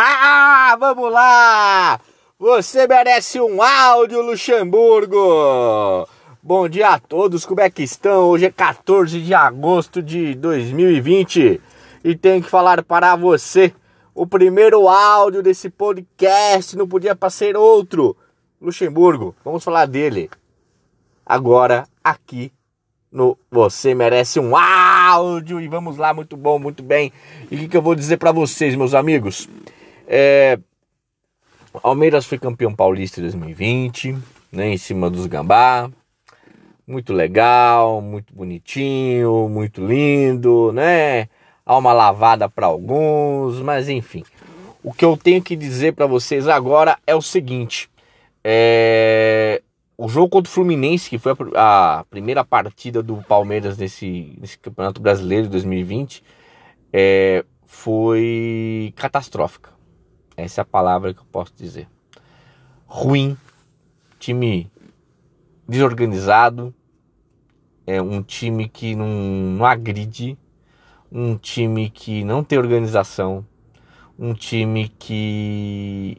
Ah, vamos lá! Você merece um áudio, Luxemburgo! Bom dia a todos, como é que estão? Hoje é 14 de agosto de 2020 e tenho que falar para você o primeiro áudio desse podcast, não podia ser outro. Luxemburgo, vamos falar dele agora aqui no Você Merece um Áudio. E vamos lá, muito bom, muito bem. E o que, que eu vou dizer para vocês, meus amigos? É, Palmeiras foi campeão paulista em 2020, né, em cima dos Gambá. Muito legal, muito bonitinho, muito lindo, né? Há uma lavada para alguns, mas enfim. O que eu tenho que dizer para vocês agora é o seguinte: é, o jogo contra o Fluminense, que foi a, a primeira partida do Palmeiras nesse, nesse Campeonato Brasileiro de 2020, é, foi catastrófica. Essa é a palavra que eu posso dizer. Ruim, time desorganizado, é um time que não, não agride, um time que não tem organização, um time que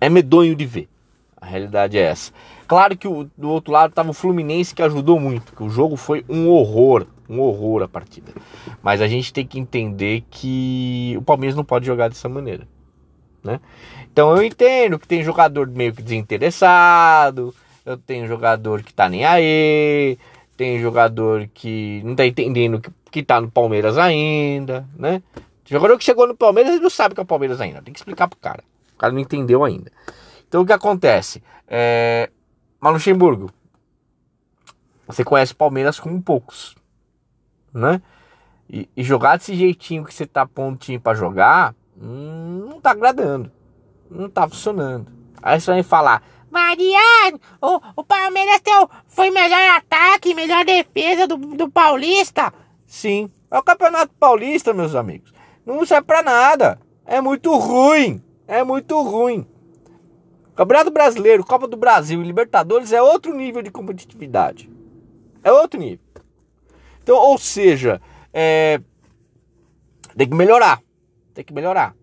é medonho de ver. A realidade é essa. Claro que o, do outro lado estava o Fluminense que ajudou muito, que o jogo foi um horror, um horror a partida. Mas a gente tem que entender que o Palmeiras não pode jogar dessa maneira, né? Então eu entendo que tem jogador meio que desinteressado, eu tenho jogador que tá nem aí, tem jogador que não tá entendendo que, que tá no Palmeiras ainda, né? Jogador que chegou no Palmeiras e não sabe que é o Palmeiras ainda, tem que explicar pro cara. O cara não entendeu ainda. Então o que acontece? É, Luxemburgo, você conhece o Palmeiras como poucos, né? E, e, jogar desse jeitinho que você tá pondo time pra jogar, não tá agradando. Não tá funcionando. Aí você vai falar, Mariano, o, o Palmeiras teu, foi melhor ataque, melhor defesa do, do Paulista. Sim, é o Campeonato Paulista, meus amigos. Não serve pra nada. É muito ruim. É muito ruim. Campeonato Brasileiro, Copa do Brasil e Libertadores é outro nível de competitividade. É outro nível. Então, ou seja, é... tem que melhorar. Tem que melhorar.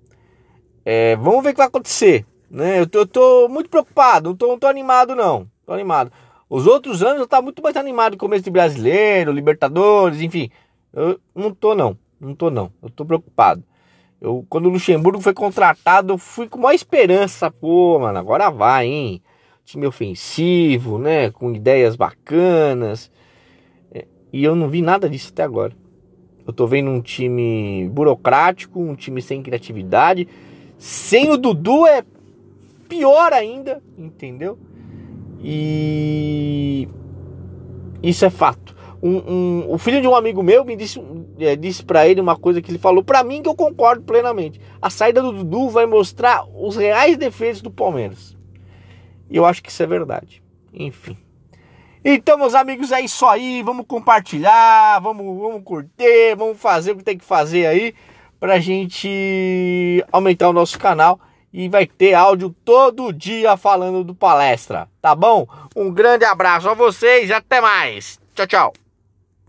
É... Vamos ver o que vai acontecer. Né? Eu, tô, eu tô muito preocupado, não tô, não tô animado não. Tô animado. Os outros anos eu tava muito mais animado com começo de brasileiro, Libertadores, enfim. Eu não tô não. Não tô não. Eu tô preocupado. Eu, quando o Luxemburgo foi contratado, eu fui com uma esperança, pô, mano, agora vai, hein? Time ofensivo, né? Com ideias bacanas. É, e eu não vi nada disso até agora. Eu tô vendo um time burocrático, um time sem criatividade. Sem o Dudu é pior ainda, entendeu? E isso é fato um, um, o filho de um amigo meu me disse, é, disse para ele uma coisa que ele falou para mim que eu concordo plenamente. A saída do Dudu vai mostrar os reais defeitos do Palmeiras. E eu acho que isso é verdade. Enfim. Então, meus amigos, é isso aí. Vamos compartilhar, vamos, vamos curtir, vamos fazer o que tem que fazer aí pra gente aumentar o nosso canal e vai ter áudio todo dia falando do palestra, tá bom? Um grande abraço a vocês e até mais. Tchau, tchau.